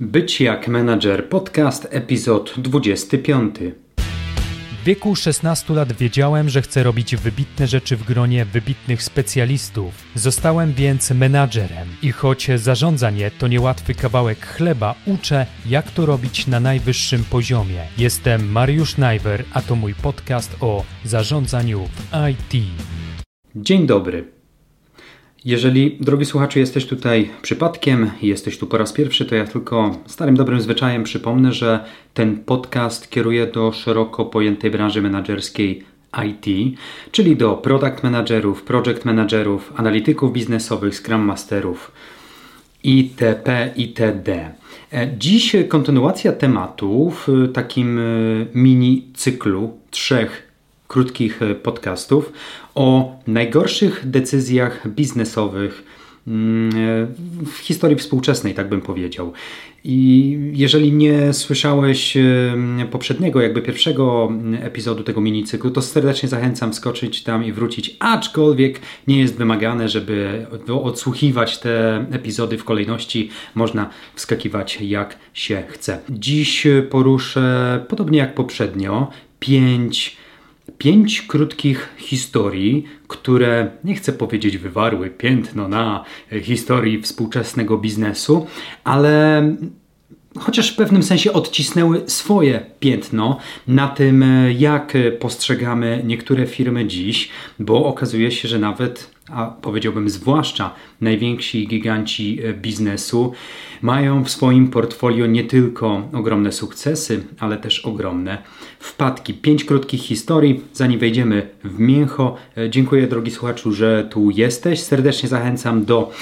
Być jak menadżer podcast epizod 25. W wieku 16 lat wiedziałem, że chcę robić wybitne rzeczy w gronie wybitnych specjalistów. Zostałem więc menadżerem i choć zarządzanie to niełatwy kawałek chleba, uczę, jak to robić na najwyższym poziomie. Jestem Mariusz Najwer, a to mój podcast o zarządzaniu w IT. Dzień dobry. Jeżeli, drogi słuchaczu, jesteś tutaj przypadkiem, jesteś tu po raz pierwszy, to ja tylko starym dobrym zwyczajem przypomnę, że ten podcast kieruje do szeroko pojętej branży menedżerskiej IT, czyli do product managerów, project managerów, analityków biznesowych, scrum masterów itp. itd. E, dziś kontynuacja tematu w takim e, mini cyklu trzech krótkich e, podcastów o najgorszych decyzjach biznesowych mm, e, w historii współczesnej, tak bym powiedział. I jeżeli nie słyszałeś e, poprzedniego, jakby pierwszego epizodu tego minicyklu, to serdecznie zachęcam skoczyć tam i wrócić, aczkolwiek nie jest wymagane, żeby odsłuchiwać te epizody w kolejności. Można wskakiwać jak się chce. Dziś poruszę, podobnie jak poprzednio, pięć pięć krótkich historii, które, nie chcę powiedzieć, wywarły piętno na historii współczesnego biznesu, ale chociaż w pewnym sensie odcisnęły swoje piętno na tym, jak postrzegamy niektóre firmy dziś, bo okazuje się, że nawet, a powiedziałbym zwłaszcza najwięksi giganci biznesu, mają w swoim portfolio nie tylko ogromne sukcesy, ale też ogromne wpadki. Pięć krótkich historii, zanim wejdziemy w mięcho. Dziękuję drogi słuchaczu, że tu jesteś. Serdecznie zachęcam do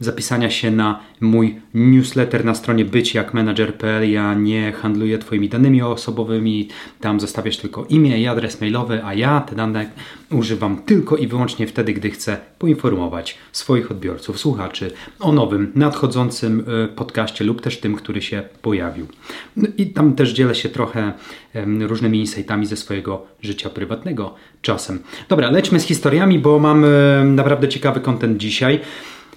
zapisania się na mój newsletter na stronie byćjakmanager.pl. Ja nie handluję Twoimi danymi osobowymi, tam zostawiasz tylko imię i adres mailowy, a ja te dane używam tylko i wyłącznie wtedy, gdy chcę poinformować swoich odbiorców, słuchaczy o nowym, nadchodzącym e, podcaście lub też tym, który się pojawił. No I tam też dzielę się trochę różnymi insightami ze swojego życia prywatnego czasem. Dobra, lećmy z historiami, bo mam naprawdę ciekawy kontent dzisiaj.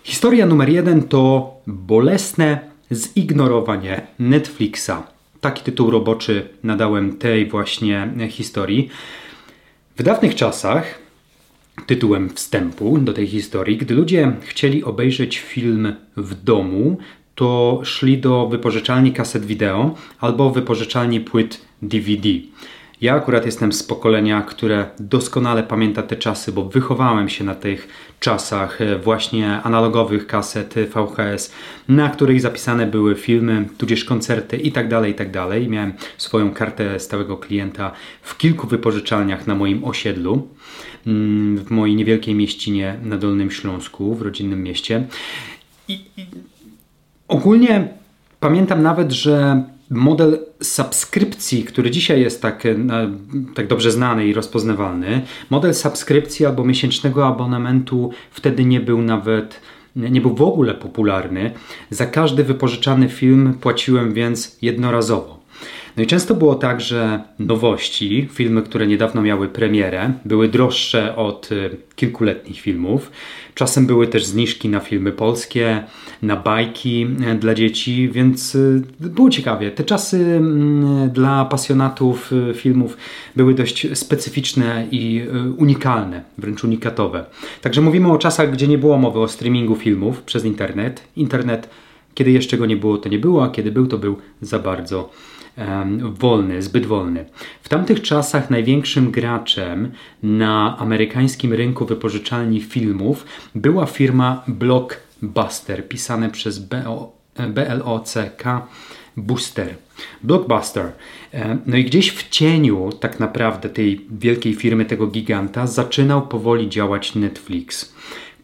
Historia numer jeden to bolesne zignorowanie Netflixa. Taki tytuł roboczy nadałem tej właśnie historii. W dawnych czasach, tytułem wstępu do tej historii, gdy ludzie chcieli obejrzeć film w domu, to szli do wypożyczalni kaset wideo albo wypożyczalni płyt DVD. Ja akurat jestem z pokolenia, które doskonale pamięta te czasy, bo wychowałem się na tych czasach e, właśnie analogowych kaset VHS, na których zapisane były filmy, tudzież koncerty itd., tak itd. Tak Miałem swoją kartę stałego klienta w kilku wypożyczalniach na moim osiedlu, mm, w mojej niewielkiej mieścinie na Dolnym Śląsku, w rodzinnym mieście. I, i ogólnie pamiętam nawet, że model subskrypcji, który dzisiaj jest tak, e, tak dobrze znany i rozpoznawalny, model subskrypcji albo miesięcznego abonamentu wtedy nie był nawet nie był w ogóle popularny. Za każdy wypożyczany film płaciłem więc jednorazowo. No i często było tak, że nowości, filmy, które niedawno miały premierę, były droższe od y, kilkuletnich filmów. Czasem były też zniżki na filmy polskie, na bajki e, dla dzieci, więc y, było ciekawie. Te czasy mm, dla pasjonatów y, filmów były dość specyficzne i unikalne, wręcz unikatowe. Także mówimy o czasach, gdzie nie było mowy o streamingu filmów przez internet. Internet, kiedy jeszcze go nie było, to nie było, a kiedy był, to był za bardzo wolny, zbyt wolny. W tamtych czasach największym graczem na amerykańskim rynku wypożyczalni filmów była firma Blockbuster, pisane przez B-L-O-C-K Booster. Blockbuster. No i gdzieś w cieniu tak naprawdę tej wielkiej firmy, tego giganta, zaczynał powoli działać Netflix,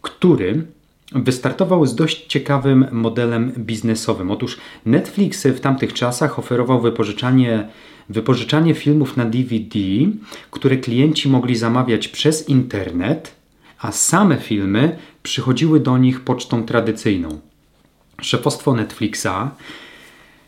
który wystartował z dość ciekawym modelem biznesowym. Otóż Netflix w tamtych czasach oferował wypożyczanie, wypożyczanie filmów na DVD, które klienci mogli zamawiać przez internet, a same filmy przychodziły do nich pocztą tradycyjną. Szefostwo Netflixa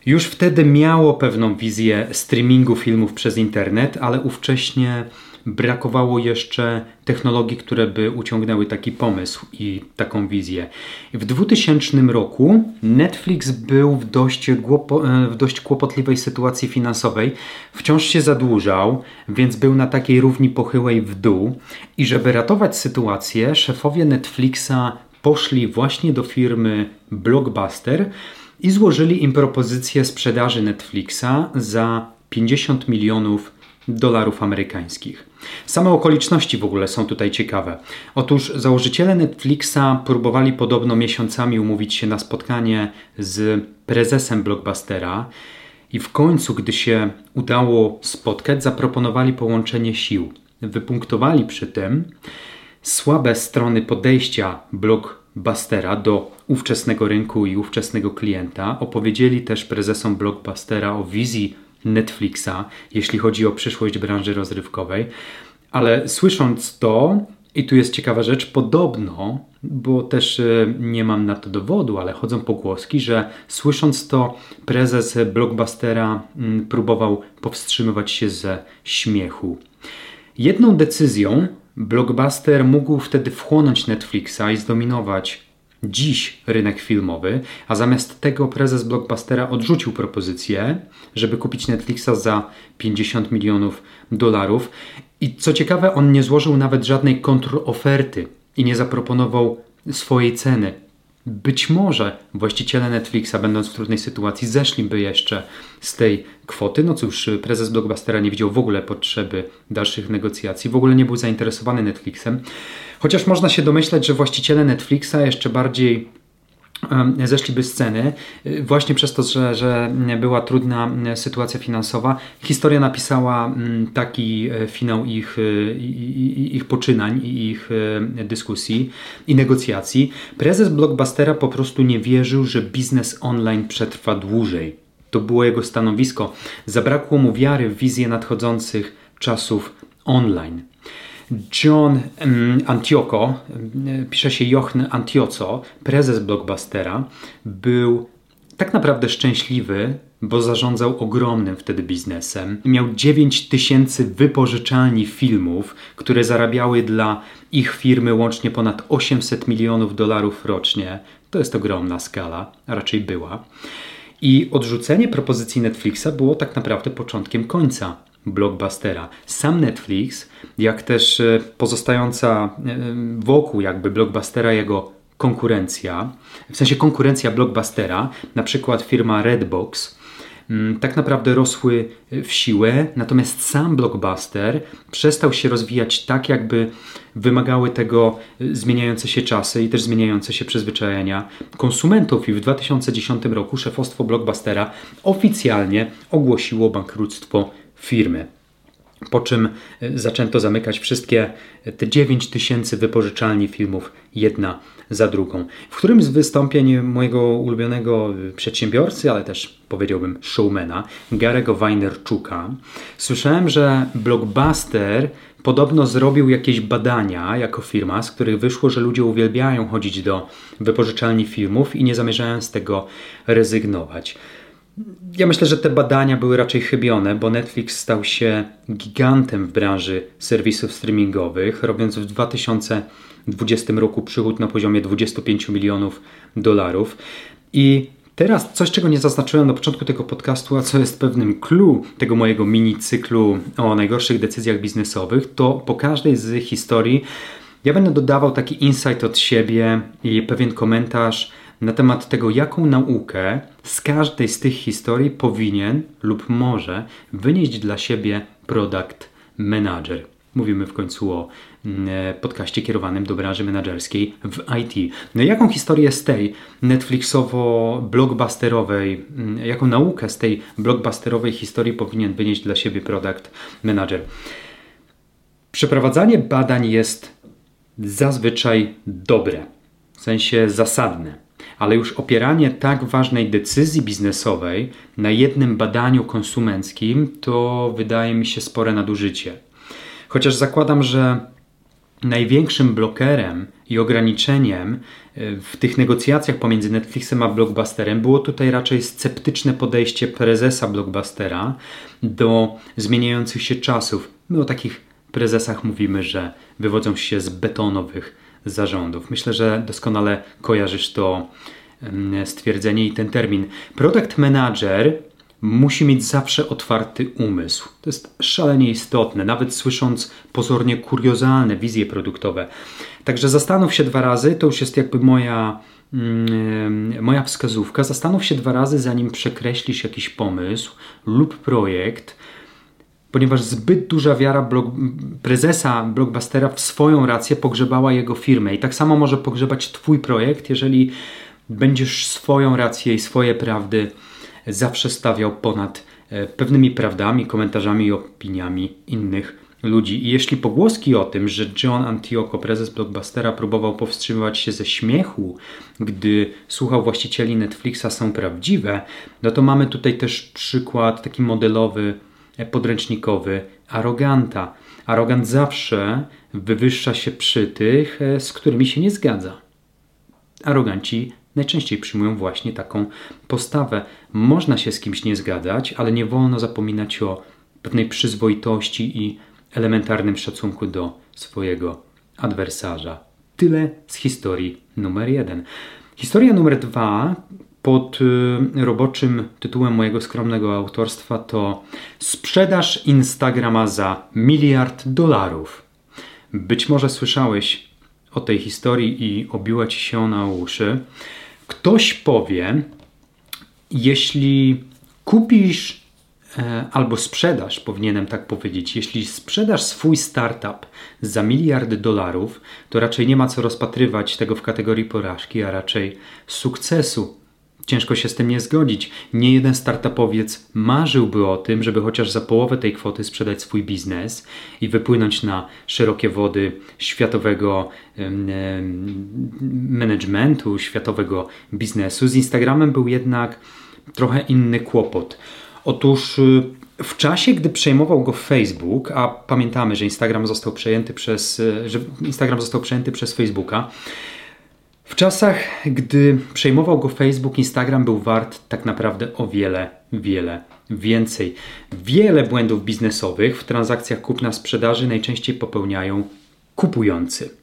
już wtedy miało pewną wizję streamingu filmów przez internet, ale ówcześnie brakowało jeszcze technologii, które by uciągnęły taki pomysł i taką wizję. W 2000 roku Netflix był w dość, w dość kłopotliwej sytuacji finansowej. Wciąż się zadłużał, więc był na takiej równi pochyłej w dół. I żeby ratować sytuację, szefowie Netflixa poszli właśnie do firmy Blockbuster i złożyli im propozycję sprzedaży Netflixa za 50 milionów dolarów amerykańskich. Same okoliczności w ogóle są tutaj ciekawe. Otóż założyciele Netflixa próbowali podobno miesiącami umówić się na spotkanie z prezesem Blockbustera i w końcu, gdy się udało spotkać, zaproponowali połączenie sił. Wypunktowali przy tym słabe strony podejścia Blockbustera do ówczesnego rynku i ówczesnego klienta. Opowiedzieli też prezesom Blockbustera o wizji Netflixa, jeśli chodzi o przyszłość branży rozrywkowej. Ale słysząc to, i tu jest ciekawa rzecz, podobno, bo też e, nie mam na to dowodu, ale chodzą pogłoski, że słysząc to, prezes Blockbustera mm, próbował powstrzymywać się ze śmiechu. Jedną decyzją Blockbuster mógł wtedy wchłonąć Netflixa i zdominować dziś rynek filmowy, a zamiast tego prezes Blockbustera odrzucił propozycję, żeby kupić Netflixa za 50 milionów dolarów. I co ciekawe, on nie złożył nawet żadnej kontroferty i nie zaproponował swojej ceny. Być może właściciele Netflixa, będąc w trudnej sytuacji, zeszliby jeszcze z tej kwoty. No cóż, prezes Blockbustera nie widział w ogóle potrzeby dalszych negocjacji, w ogóle nie był zainteresowany Netflixem. Chociaż można się domyśleć, że właściciele Netflixa jeszcze bardziej zeszliby z y, właśnie przez to, że, że była trudna sytuacja finansowa. Historia napisała taki e, finał ich, e, ich poczynań i ich e, dyskusji i negocjacji. Prezes Blockbustera po prostu nie wierzył, że biznes online przetrwa dłużej. To było jego stanowisko. Zabrakło mu wiary w wizję nadchodzących czasów online. John Antioco, pisze się Jochen Antioco, prezes Blockbustera, był tak naprawdę szczęśliwy, bo zarządzał ogromnym wtedy biznesem. Miał 9 tysięcy wypożyczalni filmów, które zarabiały dla ich firmy łącznie ponad 800 milionów dolarów rocznie. To jest ogromna skala, a raczej była. I odrzucenie propozycji Netflixa było tak naprawdę początkiem końca blockbustera. Sam Netflix, jak też e, pozostająca e, wokół jakby blockbustera jego konkurencja, w sensie konkurencja blockbustera, na przykład firma Redbox, mm, tak naprawdę rosły w siłę, natomiast sam blockbuster przestał się rozwijać tak, jakby wymagały tego e, zmieniające się czasy i też zmieniające się przyzwyczajenia konsumentów. I w 2010 roku szefostwo blockbustera oficjalnie ogłosiło bankructwo firmy. Po czym e, zaczęto zamykać wszystkie e, te 9 tysięcy wypożyczalni filmów, jedna za drugą. W którymś z wystąpień mojego ulubionego e, przedsiębiorcy, ale też powiedziałbym showmana, Garego Weinerczuka, słyszałem, że Blockbuster podobno zrobił jakieś badania jako firma, z których wyszło, że ludzie uwielbiają chodzić do wypożyczalni filmów i nie zamierzają z tego rezygnować. Ja myślę, że te badania były raczej chybione, bo Netflix stał się gigantem w branży serwisów streamingowych, robiąc w 2020 roku przychód na poziomie 25 milionów dolarów. I teraz coś, czego nie zaznaczyłem na początku tego podcastu, a co jest pewnym clue tego mojego mini cyklu o najgorszych decyzjach biznesowych, to po każdej z historii ja będę dodawał taki insight od siebie i pewien komentarz na temat tego, jaką naukę z każdej z tych historii powinien lub może wynieść dla siebie product manager. Mówimy w końcu o mm, e, podcaście kierowanym do branży menedżerskiej w IT. No jaką historię z tej Netflixowo-blockbusterowej, mm, jaką naukę z tej blockbusterowej historii powinien wynieść dla siebie product manager? Przeprowadzanie badań jest zazwyczaj dobre, w sensie zasadne ale już opieranie tak ważnej decyzji biznesowej na jednym badaniu konsumenckim to wydaje mi się spore nadużycie. Chociaż zakładam, że największym blokerem i ograniczeniem e, w tych negocjacjach pomiędzy Netflixem a Blockbusterem było tutaj raczej sceptyczne podejście prezesa Blockbustera do zmieniających się czasów. My o takich prezesach mówimy, że wywodzą się z betonowych zarządów. Myślę, że doskonale kojarzysz to stwierdzenie i ten termin. Product manager musi mieć zawsze otwarty umysł. To jest szalenie istotne, nawet słysząc pozornie kuriozalne wizje produktowe. Także zastanów się dwa razy, to już jest jakby moja, mm, moja wskazówka. Zastanów się dwa razy, zanim przekreślisz jakiś pomysł lub projekt, ponieważ zbyt duża wiara prezesa blockbustera w swoją rację pogrzebała jego firmę. I tak samo może pogrzebać Twój projekt, jeżeli będziesz swoją rację i swoje prawdy zawsze stawiał ponad e, pewnymi prawdami, komentarzami i opiniami innych ludzi. I jeśli pogłoski o tym, że John Antioco, prezes Blockbustera, próbował powstrzymywać się ze śmiechu, gdy słuchał właścicieli Netflixa, są prawdziwe, no to mamy tutaj też przykład taki modelowy, podręcznikowy aroganta. Arogant zawsze wywyższa się przy tych, e, z którymi się nie zgadza. Aroganci najczęściej przyjmują właśnie taką postawę. Można się z kimś nie zgadzać, ale nie wolno zapominać o pewnej przyzwoitości i elementarnym szacunku do swojego adwersarza. Tyle z historii numer jeden. Historia numer dwa pod y, roboczym tytułem mojego skromnego autorstwa to Sprzedaż Instagrama za miliard dolarów. Być może słyszałeś o tej historii i obiła ci się na uszy. Ktoś powie, jeśli kupisz e, albo sprzedasz, powinienem tak powiedzieć, jeśli sprzedasz swój startup za miliard dolarów, to raczej nie ma co rozpatrywać tego w kategorii porażki, a raczej sukcesu. Ciężko się z tym nie zgodzić. Nie jeden startupowiec marzyłby o tym, żeby chociaż za połowę tej kwoty sprzedać swój biznes i wypłynąć na szerokie wody światowego managementu, światowego biznesu. Z Instagramem był jednak trochę inny kłopot. Otóż y, w czasie, gdy przejmował go Facebook, a pamiętamy, że Instagram został przejęty przez, y, że Instagram został przejęty przez Facebooka, w czasach, gdy przejmował go Facebook, Instagram był wart tak naprawdę o wiele, wiele więcej. Wiele błędów biznesowych w transakcjach kupna-sprzedaży najczęściej popełniają kupujący.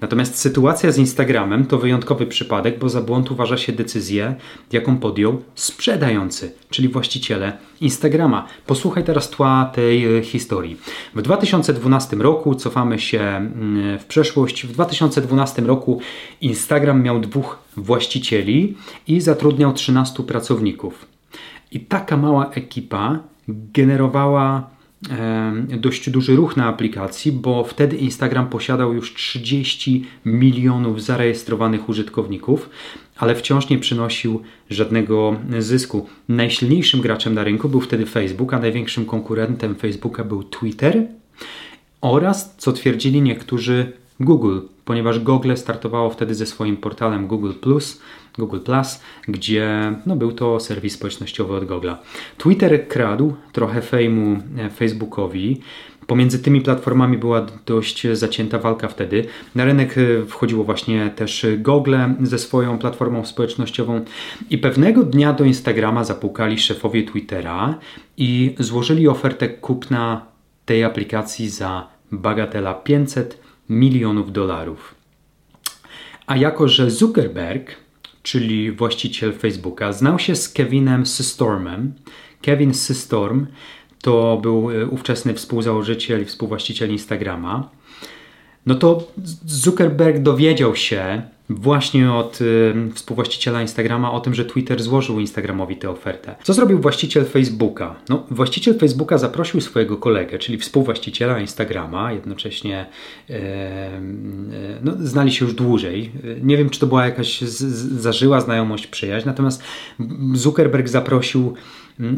Natomiast sytuacja z Instagramem to wyjątkowy przypadek, bo za błąd uważa się decyzję, jaką podjął sprzedający, czyli właściciele Instagrama. Posłuchaj teraz tła tej e, historii. W 2012 roku, cofamy się mm, w przeszłość, w 2012 roku Instagram miał dwóch właścicieli i zatrudniał 13 pracowników. I taka mała ekipa generowała dość duży ruch na aplikacji, bo wtedy Instagram posiadał już 30 milionów zarejestrowanych użytkowników, ale wciąż nie przynosił żadnego zysku. Najsilniejszym graczem na rynku był wtedy Facebook, a największym konkurentem Facebooka był Twitter oraz, co twierdzili niektórzy, Google, ponieważ Google startowało wtedy ze swoim portalem Google Google Plus, gdzie no, był to serwis społecznościowy od Google. Twitter kradł trochę fejmu e, Facebookowi. Pomiędzy tymi platformami była dość zacięta walka wtedy. Na rynek e, wchodziło właśnie też Google ze swoją platformą społecznościową i pewnego dnia do Instagrama zapukali szefowie Twittera i złożyli ofertę kupna tej aplikacji za bagatela 500 milionów dolarów. A jako, że Zuckerberg czyli właściciel Facebooka, znał się z Kevinem Systormem. Kevin Systorm to był e, ówczesny współzałożyciel i współwłaściciel Instagrama. No to Zuckerberg dowiedział się, właśnie od y, współwłaściciela Instagrama o tym, że Twitter złożył Instagramowi tę ofertę. Co zrobił właściciel Facebooka? No, właściciel Facebooka zaprosił swojego kolegę, czyli współwłaściciela Instagrama, jednocześnie y, y, no, znali się już dłużej. Nie wiem, czy to była jakaś z, z, zażyła znajomość, przyjaźń, natomiast Zuckerberg zaprosił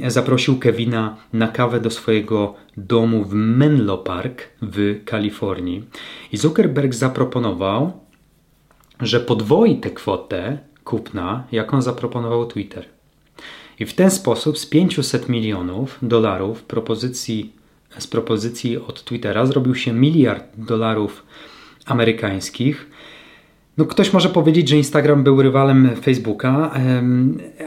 zaprosił Kevina na kawę do swojego domu w Menlo Park w Kalifornii. I Zuckerberg zaproponował, że podwoi tę kwotę kupna, jaką zaproponował Twitter. I w ten sposób z 500 milionów dolarów propozycji, z propozycji od Twittera zrobił się miliard dolarów amerykańskich. No, ktoś może powiedzieć, że Instagram był rywalem Facebooka,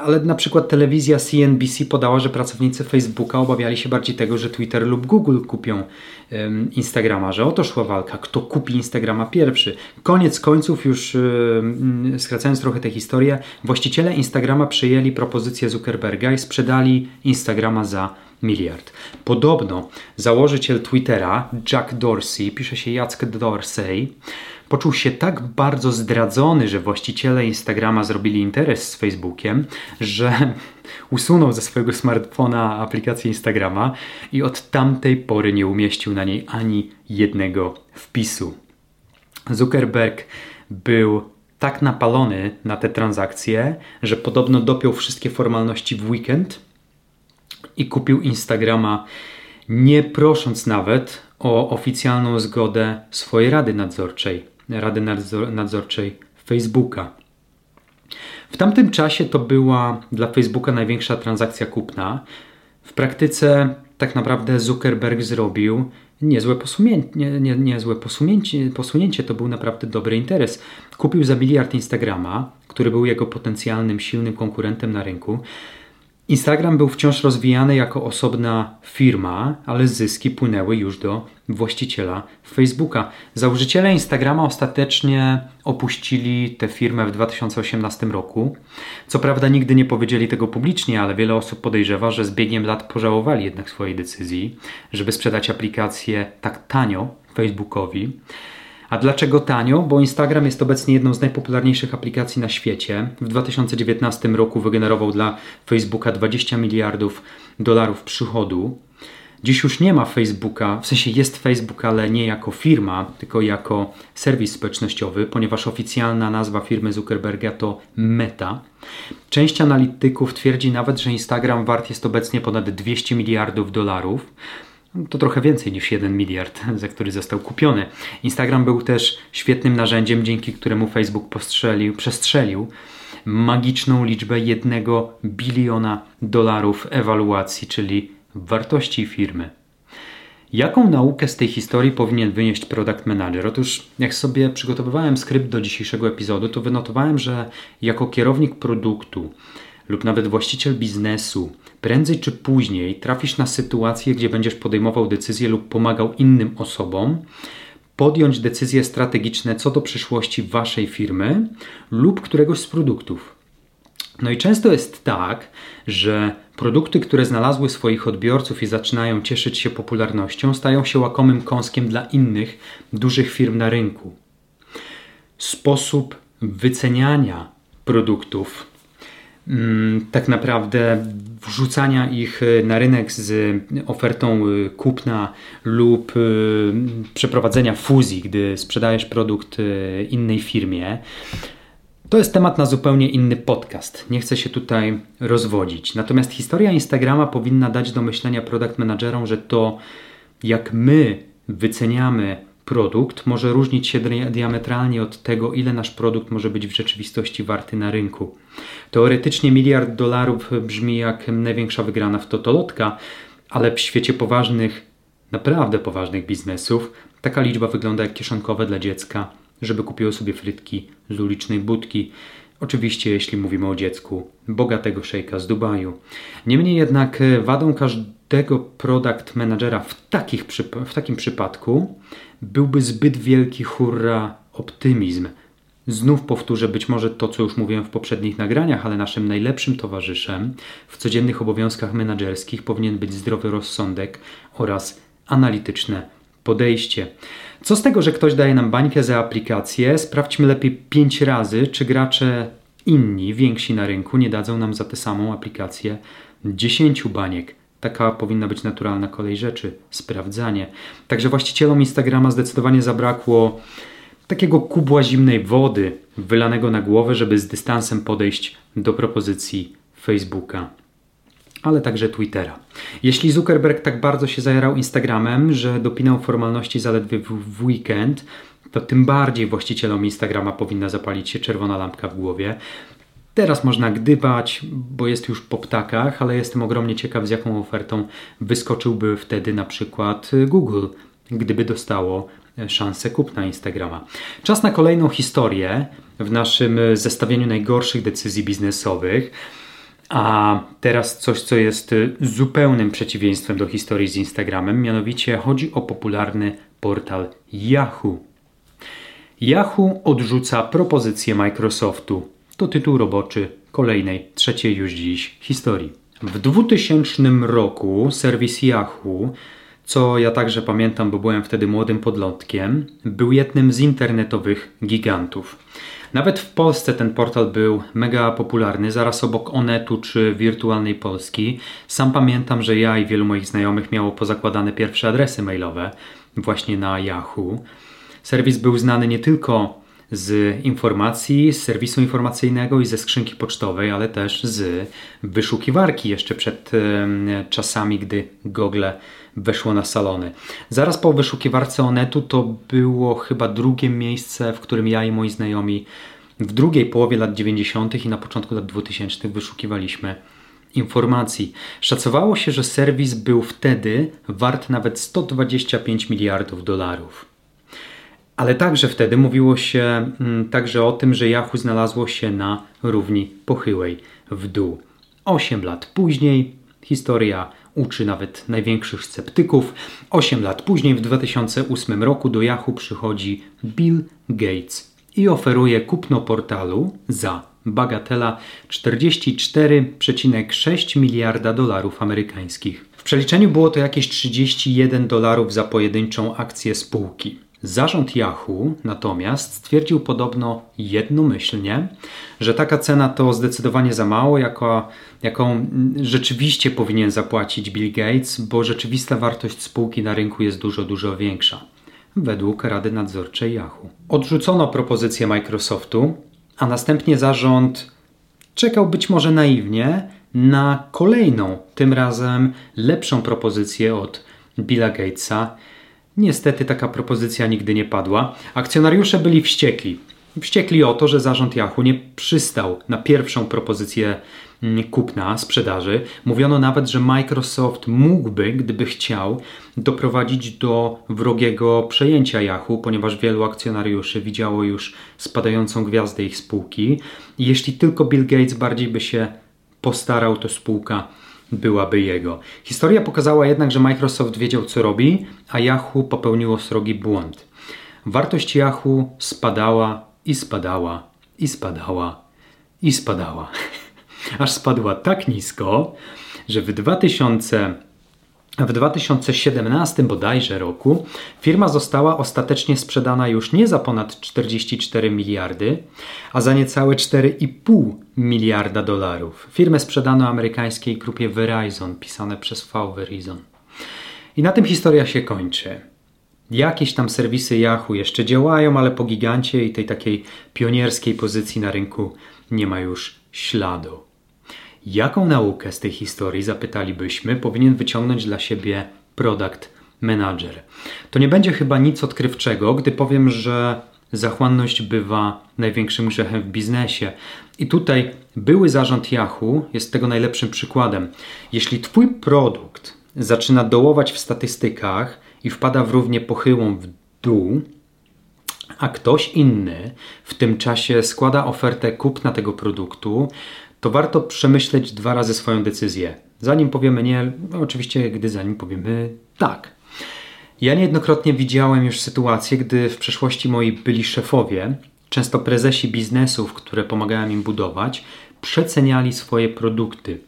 ale na przykład telewizja CNBC podała, że pracownicy Facebooka obawiali się bardziej tego, że Twitter lub Google kupią Instagrama, że oto szła walka, kto kupi Instagrama pierwszy. Koniec końców, już skracając trochę tę historię, właściciele Instagrama przyjęli propozycję Zuckerberga i sprzedali Instagrama za miliard. Podobno założyciel Twittera, Jack Dorsey, pisze się Jacek Dorsey, poczuł się tak bardzo zdradzony, że właściciele Instagrama zrobili interes z Facebookiem, że usunął ze swojego smartfona aplikację Instagrama i od tamtej pory nie umieścił na niej ani jednego wpisu. Zuckerberg był tak napalony na te transakcje, że podobno dopiął wszystkie formalności w weekend i kupił Instagrama, nie prosząc nawet o oficjalną zgodę swojej rady nadzorczej. Rady Nadzorczej Facebooka. W tamtym czasie to była dla Facebooka największa transakcja kupna. W praktyce tak naprawdę Zuckerberg zrobił niezłe posunięcie, nie, nie, niezłe posunięcie, posunięcie, to był naprawdę dobry interes. Kupił za miliard Instagrama, który był jego potencjalnym silnym konkurentem na rynku. Instagram był wciąż rozwijany jako osobna firma, ale zyski płynęły już do właściciela Facebooka. Założyciele Instagrama ostatecznie opuścili tę firmę w 2018 roku. Co prawda nigdy nie powiedzieli tego publicznie, ale wiele osób podejrzewa, że z biegiem lat pożałowali jednak swojej decyzji, żeby sprzedać aplikację tak tanio Facebookowi. A dlaczego tanio? Bo Instagram jest obecnie jedną z najpopularniejszych aplikacji na świecie. W 2019 roku wygenerował dla Facebooka 20 miliardów dolarów przychodu. Dziś już nie ma Facebooka, w sensie jest Facebook, ale nie jako firma, tylko jako serwis społecznościowy, ponieważ oficjalna nazwa firmy Zuckerberga to Meta. Część analityków twierdzi nawet, że Instagram wart jest obecnie ponad 200 miliardów dolarów. To trochę więcej niż 1 miliard, za który został kupiony. Instagram był też świetnym narzędziem, dzięki któremu Facebook postrzelił, przestrzelił magiczną liczbę 1 biliona dolarów ewaluacji, czyli wartości firmy. Jaką naukę z tej historii powinien wynieść product manager? Otóż, jak sobie przygotowywałem skrypt do dzisiejszego epizodu, to wynotowałem, że jako kierownik produktu lub nawet właściciel biznesu, prędzej czy później trafisz na sytuację, gdzie będziesz podejmował decyzje lub pomagał innym osobom podjąć decyzje strategiczne co do przyszłości waszej firmy lub któregoś z produktów. No i często jest tak, że produkty, które znalazły swoich odbiorców i zaczynają cieszyć się popularnością, stają się łakomym kąskiem dla innych dużych firm na rynku. Sposób wyceniania produktów, tak naprawdę wrzucania ich na rynek z ofertą y, kupna lub y, przeprowadzenia fuzji, gdy sprzedajesz produkt y, innej firmie, to jest temat na zupełnie inny podcast. Nie chcę się tutaj rozwodzić. Natomiast historia Instagrama powinna dać do myślenia product managerom, że to jak my wyceniamy produkt może różnić się diametralnie od tego, ile nasz produkt może być w rzeczywistości warty na rynku. Teoretycznie miliard dolarów brzmi jak największa wygrana w totolotka, ale w świecie poważnych, naprawdę poważnych biznesów taka liczba wygląda jak kieszonkowe dla dziecka żeby kupiło sobie frytki z ulicznej budki. Oczywiście, jeśli mówimy o dziecku bogatego szejka z Dubaju. Niemniej jednak e, wadą każdego product managera w, takich, w takim przypadku byłby zbyt wielki hurra optymizm. Znów powtórzę być może to, co już mówiłem w poprzednich nagraniach, ale naszym najlepszym towarzyszem w codziennych obowiązkach menedżerskich powinien być zdrowy rozsądek oraz analityczne podejście. Co z tego, że ktoś daje nam bańkę za aplikację? Sprawdźmy lepiej 5 razy, czy gracze inni, więksi na rynku, nie dadzą nam za tę samą aplikację 10 baniek. Taka powinna być naturalna kolej rzeczy, sprawdzanie. Także właścicielom Instagrama zdecydowanie zabrakło takiego kubła zimnej wody wylanego na głowę, żeby z dystansem podejść do propozycji Facebooka ale także Twittera. Jeśli Zuckerberg tak bardzo się zajarał Instagramem, że dopinał formalności zaledwie w, weekend, to tym bardziej właścicielom Instagrama powinna zapalić się czerwona lampka w głowie. Teraz można gdybać, bo jest już po ptakach, ale jestem ogromnie ciekaw, z jaką ofertą wyskoczyłby wtedy na przykład Google, gdyby dostało szansę kupna Instagrama. Czas na kolejną historię w naszym zestawieniu najgorszych decyzji biznesowych. A teraz coś, co jest zupełnym przeciwieństwem do historii z Instagramem, mianowicie chodzi o popularny portal Yahoo. Yahoo odrzuca propozycję Microsoftu. To tytuł roboczy kolejnej, trzeciej już dziś historii. W 2000 roku serwis Yahoo, co ja także pamiętam, bo byłem wtedy młodym podlotkiem, był jednym z internetowych gigantów. Nawet w Polsce ten portal był mega popularny, zaraz obok Onetu czy Wirtualnej Polski. Sam pamiętam, że ja i wielu moich znajomych miało pozakładane pierwsze adresy mailowe właśnie na Yahoo. Serwis był znany nie tylko z informacji, z serwisu informacyjnego i ze skrzynki pocztowej, ale też z wyszukiwarki jeszcze przed czasami, gdy Google weszło na salony. Zaraz po wyszukiwarce Onetu to było chyba drugie miejsce, w którym ja i moi znajomi w drugiej połowie lat 90. i na początku lat 2000 wyszukiwaliśmy informacji. Szacowało się, że serwis był wtedy wart nawet 125 miliardów dolarów. Ale także wtedy mówiło się mm, także o tym, że Yahoo znalazło się na równi pochyłej w dół. Osiem lat później historia uczy nawet największych sceptyków. Osiem lot później, w 2008 roku, do Yahoo przychodzi Bill Gates i oferuje kupno portalu za bagatela 44,6 miliarda dolarów amerykańskich. W przeliczeniu było to jakieś 31 dolarów za pojedynczą akcję spółki. Zarząd Yahoo natomiast stwierdził podobno jednomyślnie, że taka cena to zdecydowanie za mało, jako, jaką rzeczywiście powinien zapłacić Bill Gates, bo rzeczywista wartość spółki na rynku jest dużo, dużo większa. Według Rady Nadzorczej Yahoo. Odrzucono propozycję Microsoftu, a następnie zarząd czekał być może naiwnie na kolejną, tym razem lepszą propozycję od Billa Gatesa Niestety taka propozycja nigdy nie padła. Akcjonariusze byli wściekli. Wściekli o to, że zarząd Yahoo nie przystał na pierwszą propozycję mm, kupna, sprzedaży. Mówiono nawet, że Microsoft mógłby, gdyby chciał, doprowadzić do wrogiego przejęcia Yahoo, ponieważ wielu akcjonariuszy widziało już spadającą gwiazdę ich spółki. Jeśli tylko Bill Gates bardziej by się postarał, to spółka byłaby jego. Historia pokazała jednak, że Microsoft wiedział co robi, a Yahoo popełniło srogi błąd. Wartość Yahoo spadała i spadała i spadała i spadała. Aż spadła tak nisko, że w 2000 w 2017 bodajże roku firma została ostatecznie sprzedana już nie za ponad 44 miliardy, a za niecałe 4,5 miliarda dolarów. Firmę sprzedano amerykańskiej grupie Verizon, pisane przez V Verizon. I na tym historia się kończy. Jakieś tam serwisy Yahoo jeszcze działają, ale po gigancie i tej takiej pionierskiej pozycji na rynku nie ma już śladu. Jaką naukę z tej historii, zapytalibyśmy, powinien wyciągnąć dla siebie product manager? To nie będzie chyba nic odkrywczego, gdy powiem, że zachłanność bywa największym grzechem w biznesie. I tutaj były zarząd Yahoo jest tego najlepszym przykładem. Jeśli Twój produkt zaczyna dołować w statystykach i wpada w równie pochyłą w dół, a ktoś inny w tym czasie składa ofertę kupna tego produktu, to warto przemyśleć dwa razy swoją decyzję. Zanim powiemy nie, no oczywiście gdy zanim powiemy tak. Ja niejednokrotnie widziałem już sytuacje, gdy w przeszłości moi byli szefowie, często prezesi biznesów, które pomagałem im budować, przeceniali swoje produkty.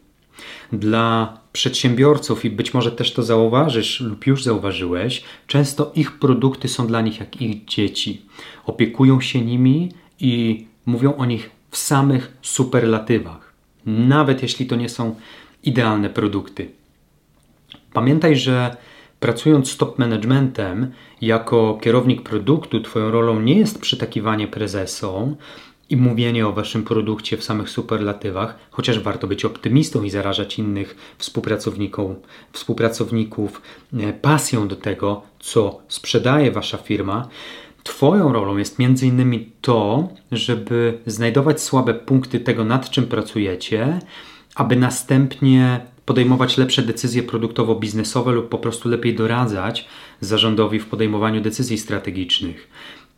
Dla przedsiębiorców, i być może też to zauważysz lub już zauważyłeś, często ich produkty są dla nich jak ich dzieci. Opiekują się nimi i mówią o nich w samych superlatywach, nawet jeśli to nie są idealne produkty. Pamiętaj, że pracując top managementem jako kierownik produktu, Twoją rolą nie jest przytakiwanie prezesom i mówienie o Waszym produkcie w samych superlatywach, chociaż warto być optymistą i zarażać innych współpracowników, współpracowników e, pasją do tego, co sprzedaje Wasza firma Twoją rolą jest między innymi to, żeby znajdować słabe punkty tego, nad czym pracujecie, aby następnie podejmować lepsze decyzje produktowo-biznesowe lub po prostu lepiej doradzać zarządowi w podejmowaniu decyzji strategicznych.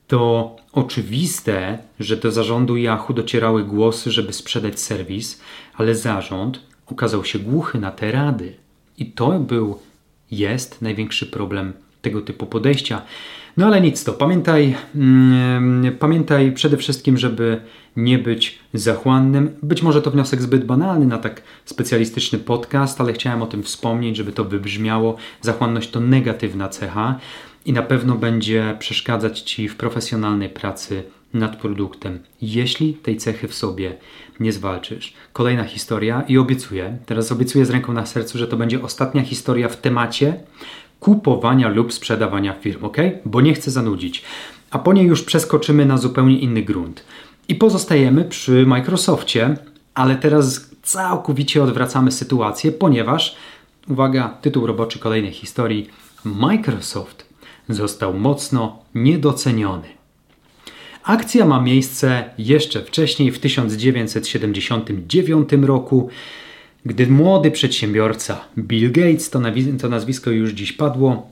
To oczywiste, że do zarządu Yahoo docierały głosy, żeby sprzedać serwis, ale zarząd okazał się głuchy na te rady. I to był, jest największy problem tego typu podejścia. No ale nic to, pamiętaj, mm, pamiętaj przede wszystkim, żeby nie być zachłannym. Być może to wniosek zbyt banalny na tak specjalistyczny podcast, ale chciałem o tym wspomnieć, żeby to wybrzmiało. Zachłanność to negatywna cecha i na pewno będzie przeszkadzać Ci w profesjonalnej pracy nad produktem, jeśli tej cechy w sobie nie zwalczysz. Kolejna historia i obiecuję, teraz obiecuję z ręką na sercu, że to będzie ostatnia historia w temacie kupowania lub sprzedawania firm, ok? Bo nie chcę zanudzić. A po niej już przeskoczymy na zupełnie inny grunt. I pozostajemy przy Microsoftie, ale teraz całkowicie odwracamy sytuację, ponieważ, uwaga, tytuł roboczy kolejnej historii, Microsoft został mocno niedoceniony. Akcja ma miejsce jeszcze wcześniej, w 1979 roku, gdy młody przedsiębiorca Bill Gates, to, to nazwisko już dziś padło,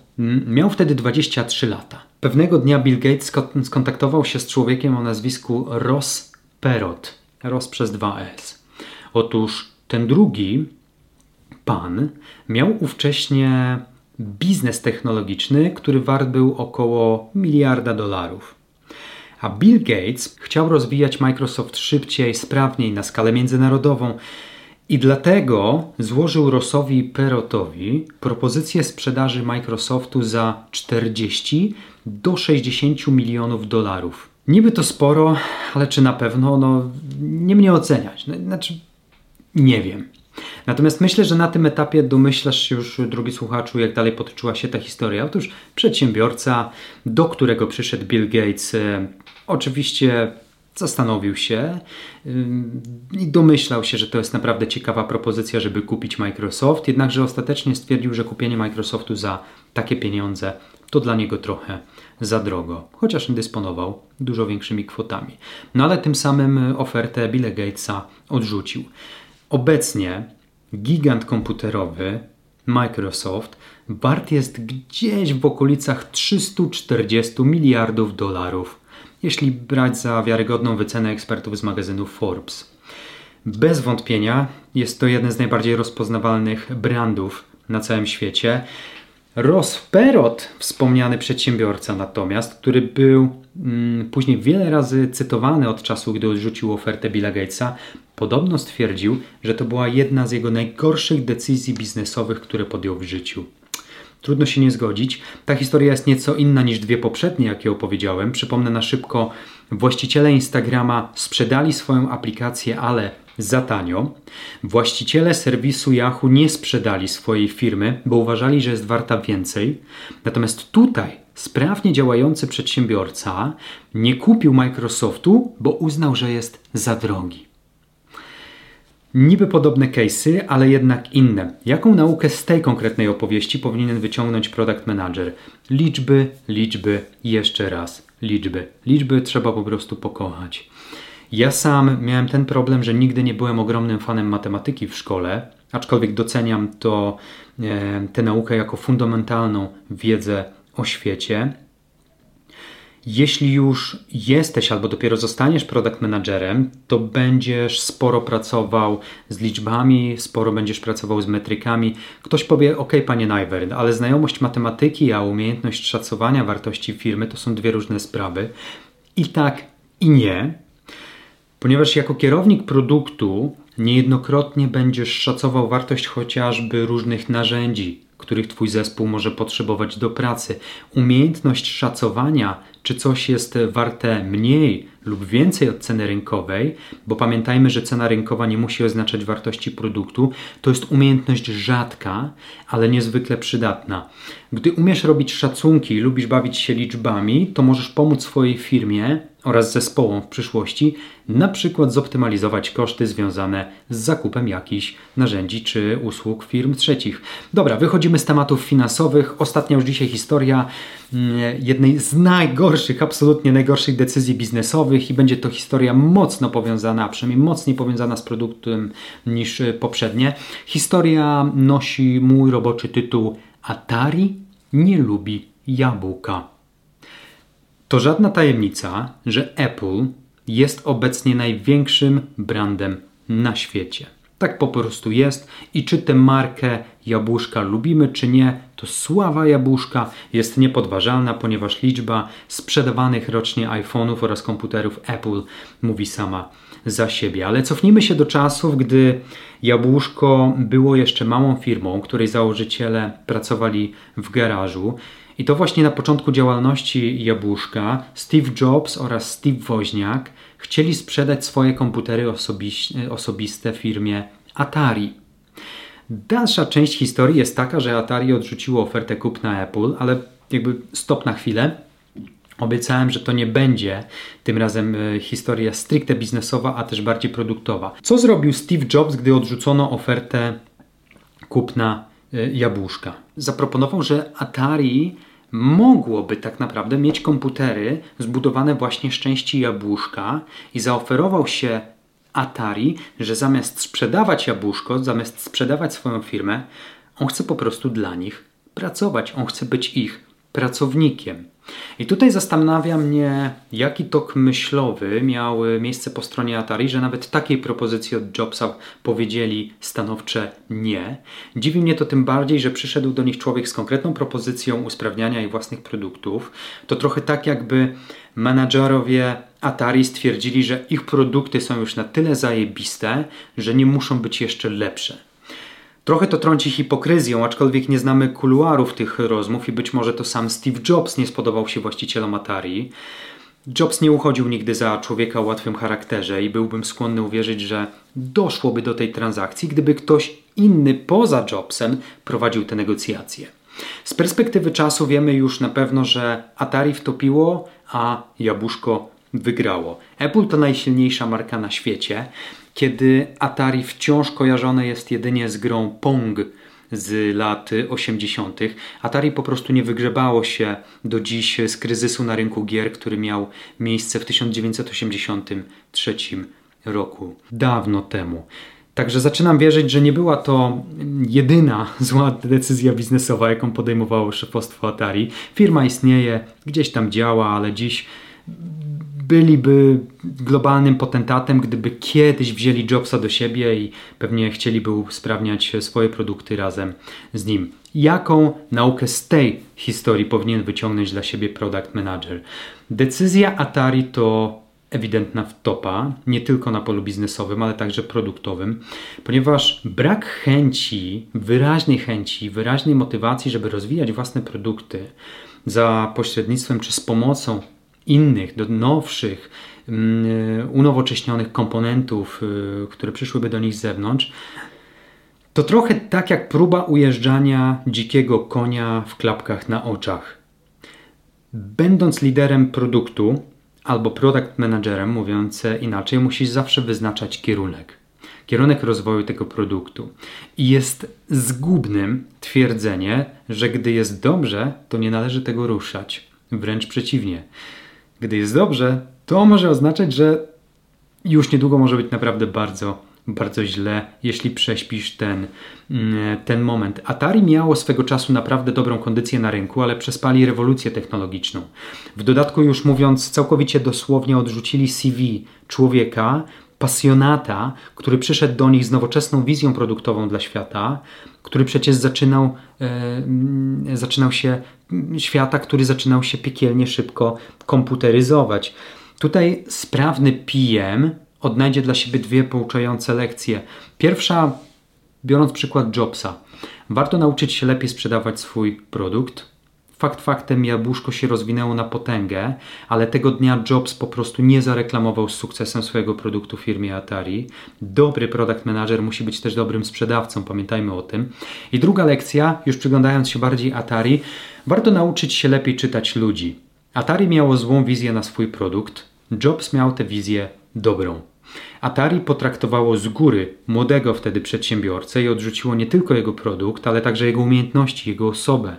miał wtedy 23 lata. Pewnego dnia Bill Gates skontaktował się z człowiekiem o nazwisku Ross Perot. Ross przez 2S. Otóż ten drugi pan miał ówcześnie biznes technologiczny, który wart był około miliarda dolarów. A Bill Gates chciał rozwijać Microsoft szybciej, sprawniej, na skalę międzynarodową i dlatego złożył Rossowi Perotowi propozycję sprzedaży Microsoftu za 40 do 60 milionów dolarów. Niby to sporo, ale czy na pewno? No, nie mnie oceniać. No, znaczy, nie wiem. Natomiast myślę, że na tym etapie domyślasz się już, drogi słuchaczu, jak dalej potoczyła się ta historia. Otóż przedsiębiorca, do którego przyszedł Bill Gates, e, oczywiście zastanowił się i domyślał się, że to jest naprawdę ciekawa propozycja, żeby kupić Microsoft, jednakże ostatecznie stwierdził, że kupienie Microsoftu za takie pieniądze to dla niego trochę za drogo, chociaż dysponował dużo większymi kwotami. No ale tym samym ofertę Billa Gatesa odrzucił. Obecnie gigant komputerowy Microsoft wart jest gdzieś w okolicach 340 miliardów dolarów jeśli brać za wiarygodną wycenę ekspertów z magazynu Forbes. Bez wątpienia jest to jeden z najbardziej rozpoznawalnych brandów na całym świecie. Ross Perot, wspomniany przedsiębiorca natomiast, który był mm, później wiele razy cytowany od czasu, gdy odrzucił ofertę Billa Gatesa, podobno stwierdził, że to była jedna z jego najgorszych decyzji biznesowych, które podjął w życiu. Trudno się nie zgodzić. Ta historia jest nieco inna niż dwie poprzednie, jakie opowiedziałem. Przypomnę na szybko, właściciele Instagrama sprzedali swoją aplikację, ale za tanio. Właściciele serwisu Yahoo nie sprzedali swojej firmy, bo uważali, że jest warta więcej. Natomiast tutaj sprawnie działający przedsiębiorca nie kupił Microsoftu, bo uznał, że jest za drogi. Niby podobne case'y, ale jednak inne. Jaką naukę z tej konkretnej opowieści powinien wyciągnąć product manager? Liczby, liczby, jeszcze raz liczby. Liczby trzeba po prostu pokochać. Ja sam miałem ten problem, że nigdy nie byłem ogromnym fanem matematyki w szkole, aczkolwiek doceniam to, e, tę naukę jako fundamentalną wiedzę o świecie. Jeśli już jesteś albo dopiero zostaniesz product managerem, to będziesz sporo pracował z liczbami, sporo będziesz pracował z metrykami. Ktoś powie: OK, panie Najwerd, ale znajomość matematyki, a umiejętność szacowania wartości firmy to są dwie różne sprawy. I tak, i nie, ponieważ jako kierownik produktu niejednokrotnie będziesz szacował wartość chociażby różnych narzędzi, których Twój zespół może potrzebować do pracy. Umiejętność szacowania, czy coś jest warte mniej lub więcej od ceny rynkowej, bo pamiętajmy, że cena rynkowa nie musi oznaczać wartości produktu, to jest umiejętność rzadka, ale niezwykle przydatna. Gdy umiesz robić szacunki lubisz bawić się liczbami, to możesz pomóc swojej firmie oraz zespołom w przyszłości, na przykład zoptymalizować koszty związane z zakupem jakichś narzędzi czy usług firm trzecich. Dobra, wychodzimy z tematów finansowych. Ostatnia już dzisiaj historia mm, jednej z najgorszych, absolutnie najgorszych decyzji biznesowych i będzie to historia mocno powiązana, przynajmniej mocniej powiązana z produktem niż poprzednie. Historia nosi mój roboczy tytuł Atari nie lubi jabłka. To żadna tajemnica, że Apple jest obecnie największym brandem na świecie. Tak po prostu jest i czy tę markę jabłuszka lubimy, czy nie, to sława jabłuszka jest niepodważalna, ponieważ liczba sprzedawanych rocznie iPhone'ów oraz komputerów Apple mówi sama za siebie. Ale cofnijmy się do czasów, gdy jabłuszko było jeszcze małą firmą, której założyciele pracowali w garażu i to właśnie na początku działalności Jabłuszka Steve Jobs oraz Steve Woźniak chcieli sprzedać swoje komputery osobiste firmie Atari. Dalsza część historii jest taka, że Atari odrzuciło ofertę kupna Apple, ale jakby stop na chwilę. Obiecałem, że to nie będzie tym razem e, historia stricte biznesowa, a też bardziej produktowa. Co zrobił Steve Jobs, gdy odrzucono ofertę kupna jabłuszka. Zaproponował, że Atari mogłoby tak naprawdę mieć komputery zbudowane właśnie z części jabłuszka i zaoferował się Atari, że zamiast sprzedawać jabłuszko, zamiast sprzedawać swoją firmę, on chce po prostu dla nich pracować, on chce być ich pracownikiem. I tutaj zastanawia mnie, jaki tok myślowy miał miejsce po stronie Atari, że nawet takiej propozycji od Jobsa powiedzieli stanowcze nie. Dziwi mnie to tym bardziej, że przyszedł do nich człowiek z konkretną propozycją usprawniania ich własnych produktów. To trochę tak, jakby menadżerowie Atari stwierdzili, że ich produkty są już na tyle zajebiste, że nie muszą być jeszcze lepsze. Trochę to trąci hipokryzją, aczkolwiek nie znamy kuluarów tych rozmów i być może to sam Steve Jobs nie spodobał się właścicielom Atari. Jobs nie uchodził nigdy za człowieka o łatwym charakterze i byłbym skłonny uwierzyć, że doszłoby do tej transakcji, gdyby ktoś inny poza Jobsem prowadził te negocjacje. Z perspektywy czasu wiemy już na pewno, że Atari wtopiło, a Jabłuszko wygrało. Apple to najsilniejsza marka na świecie kiedy Atari wciąż kojarzone jest jedynie z grą Pong z lat 80. Atari po prostu nie wygrzebało się do dziś z kryzysu na rynku gier, który miał miejsce w 1983 roku, dawno temu. Także zaczynam wierzyć, że nie była to jedyna zła decyzja biznesowa, jaką podejmowało szefostwo Atari. Firma istnieje, gdzieś tam działa, ale dziś byliby globalnym potentatem, gdyby kiedyś wzięli Jobsa do siebie i pewnie chcieliby usprawniać swoje produkty razem z nim. Jaką naukę z tej historii powinien wyciągnąć dla siebie product manager? Decyzja Atari to ewidentna wtopa, nie tylko na polu biznesowym, ale także produktowym, ponieważ brak chęci, wyraźnej chęci, wyraźnej motywacji, żeby rozwijać własne produkty za pośrednictwem czy z pomocą innych, do nowszych, mm, unowocześnionych komponentów, y, które przyszłyby do nich z zewnątrz, to trochę tak jak próba ujeżdżania dzikiego konia w klapkach na oczach. Będąc liderem produktu albo product managerem, mówiąc inaczej, musisz zawsze wyznaczać kierunek. Kierunek rozwoju tego produktu. I jest zgubnym twierdzenie, że gdy jest dobrze, to nie należy tego ruszać. Wręcz przeciwnie. Gdy jest dobrze, to może oznaczać, że już niedługo może być naprawdę bardzo, bardzo źle, jeśli prześpisz ten, mm, ten moment. Atari miało swego czasu naprawdę dobrą kondycję na rynku, ale przespali rewolucję technologiczną. W dodatku, już mówiąc całkowicie dosłownie, odrzucili CV człowieka, pasjonata, który przyszedł do nich z nowoczesną wizją produktową dla świata, który przecież zaczynał, e, zaczynał się świata, który zaczynał się piekielnie szybko komputeryzować. Tutaj sprawny PM odnajdzie dla siebie dwie pouczające lekcje. Pierwsza, biorąc przykład Jobsa, warto nauczyć się lepiej sprzedawać swój produkt, Fakt faktem jabłuszko się rozwinęło na potęgę, ale tego dnia Jobs po prostu nie zareklamował z sukcesem swojego produktu firmie Atari. Dobry product manager musi być też dobrym sprzedawcą, pamiętajmy o tym. I druga lekcja, już przyglądając się bardziej Atari, warto nauczyć się lepiej czytać ludzi. Atari miało złą wizję na swój produkt, Jobs miał tę wizję dobrą. Atari potraktowało z góry młodego wtedy przedsiębiorcę i odrzuciło nie tylko jego produkt, ale także jego umiejętności, jego osobę,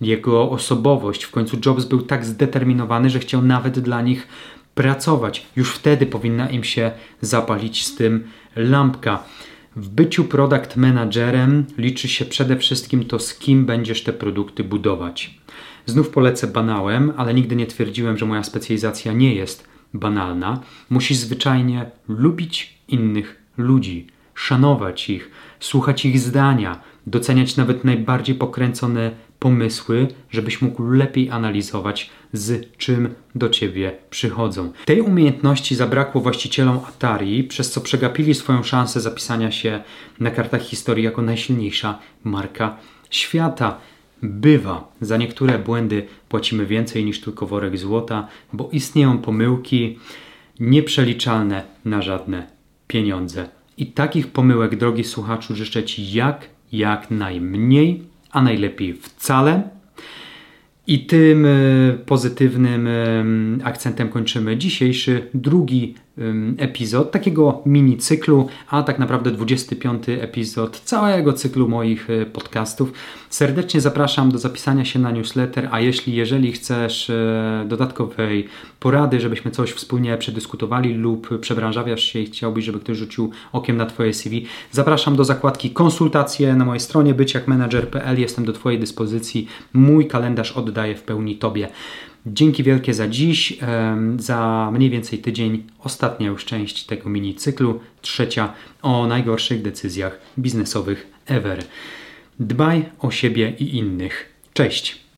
jego osobowość. W końcu Jobs był tak zdeterminowany, że chciał nawet dla nich pracować. Już wtedy powinna im się zapalić z tym lampka. W byciu product managerem liczy się przede wszystkim to, z kim będziesz te produkty budować. Znów polecę banałem, ale nigdy nie twierdziłem, że moja specjalizacja nie jest banalna. Musisz zwyczajnie lubić innych ludzi, szanować ich, słuchać ich zdania, doceniać nawet najbardziej pokręcone pomysły, żebyś mógł lepiej analizować, z czym do ciebie przychodzą. Tej umiejętności zabrakło właścicielom Atari, przez co przegapili swoją szansę zapisania się na kartach historii jako najsilniejsza marka świata. Bywa, za niektóre błędy płacimy więcej niż tylko worek złota, bo istnieją pomyłki nieprzeliczalne na żadne pieniądze. I takich pomyłek, drogi słuchaczu, życzę Ci jak, jak najmniej, a najlepiej wcale. I tym e, pozytywnym akcentem kończymy dzisiejszy drugi epizod takiego mini cyklu, a tak naprawdę 25 epizod całego cyklu moich e, podcastów. Serdecznie zapraszam do zapisania się na newsletter, a jeśli jeżeli chcesz e, dodatkowej porady, żebyśmy coś wspólnie przedyskutowali lub przebranżawiasz się i chciałbyś, żeby ktoś rzucił okiem na Twoje CV, zapraszam do zakładki konsultacje na mojej stronie byciakmanager.pl. Jestem do Twojej dyspozycji. Mój kalendarz oddaję w pełni Tobie. Dzięki wielkie za dziś. Za mniej więcej tydzień ostatnia już część tego mini cyklu, trzecia o najgorszych decyzjach biznesowych ever. Dbaj o siebie i innych. Cześć!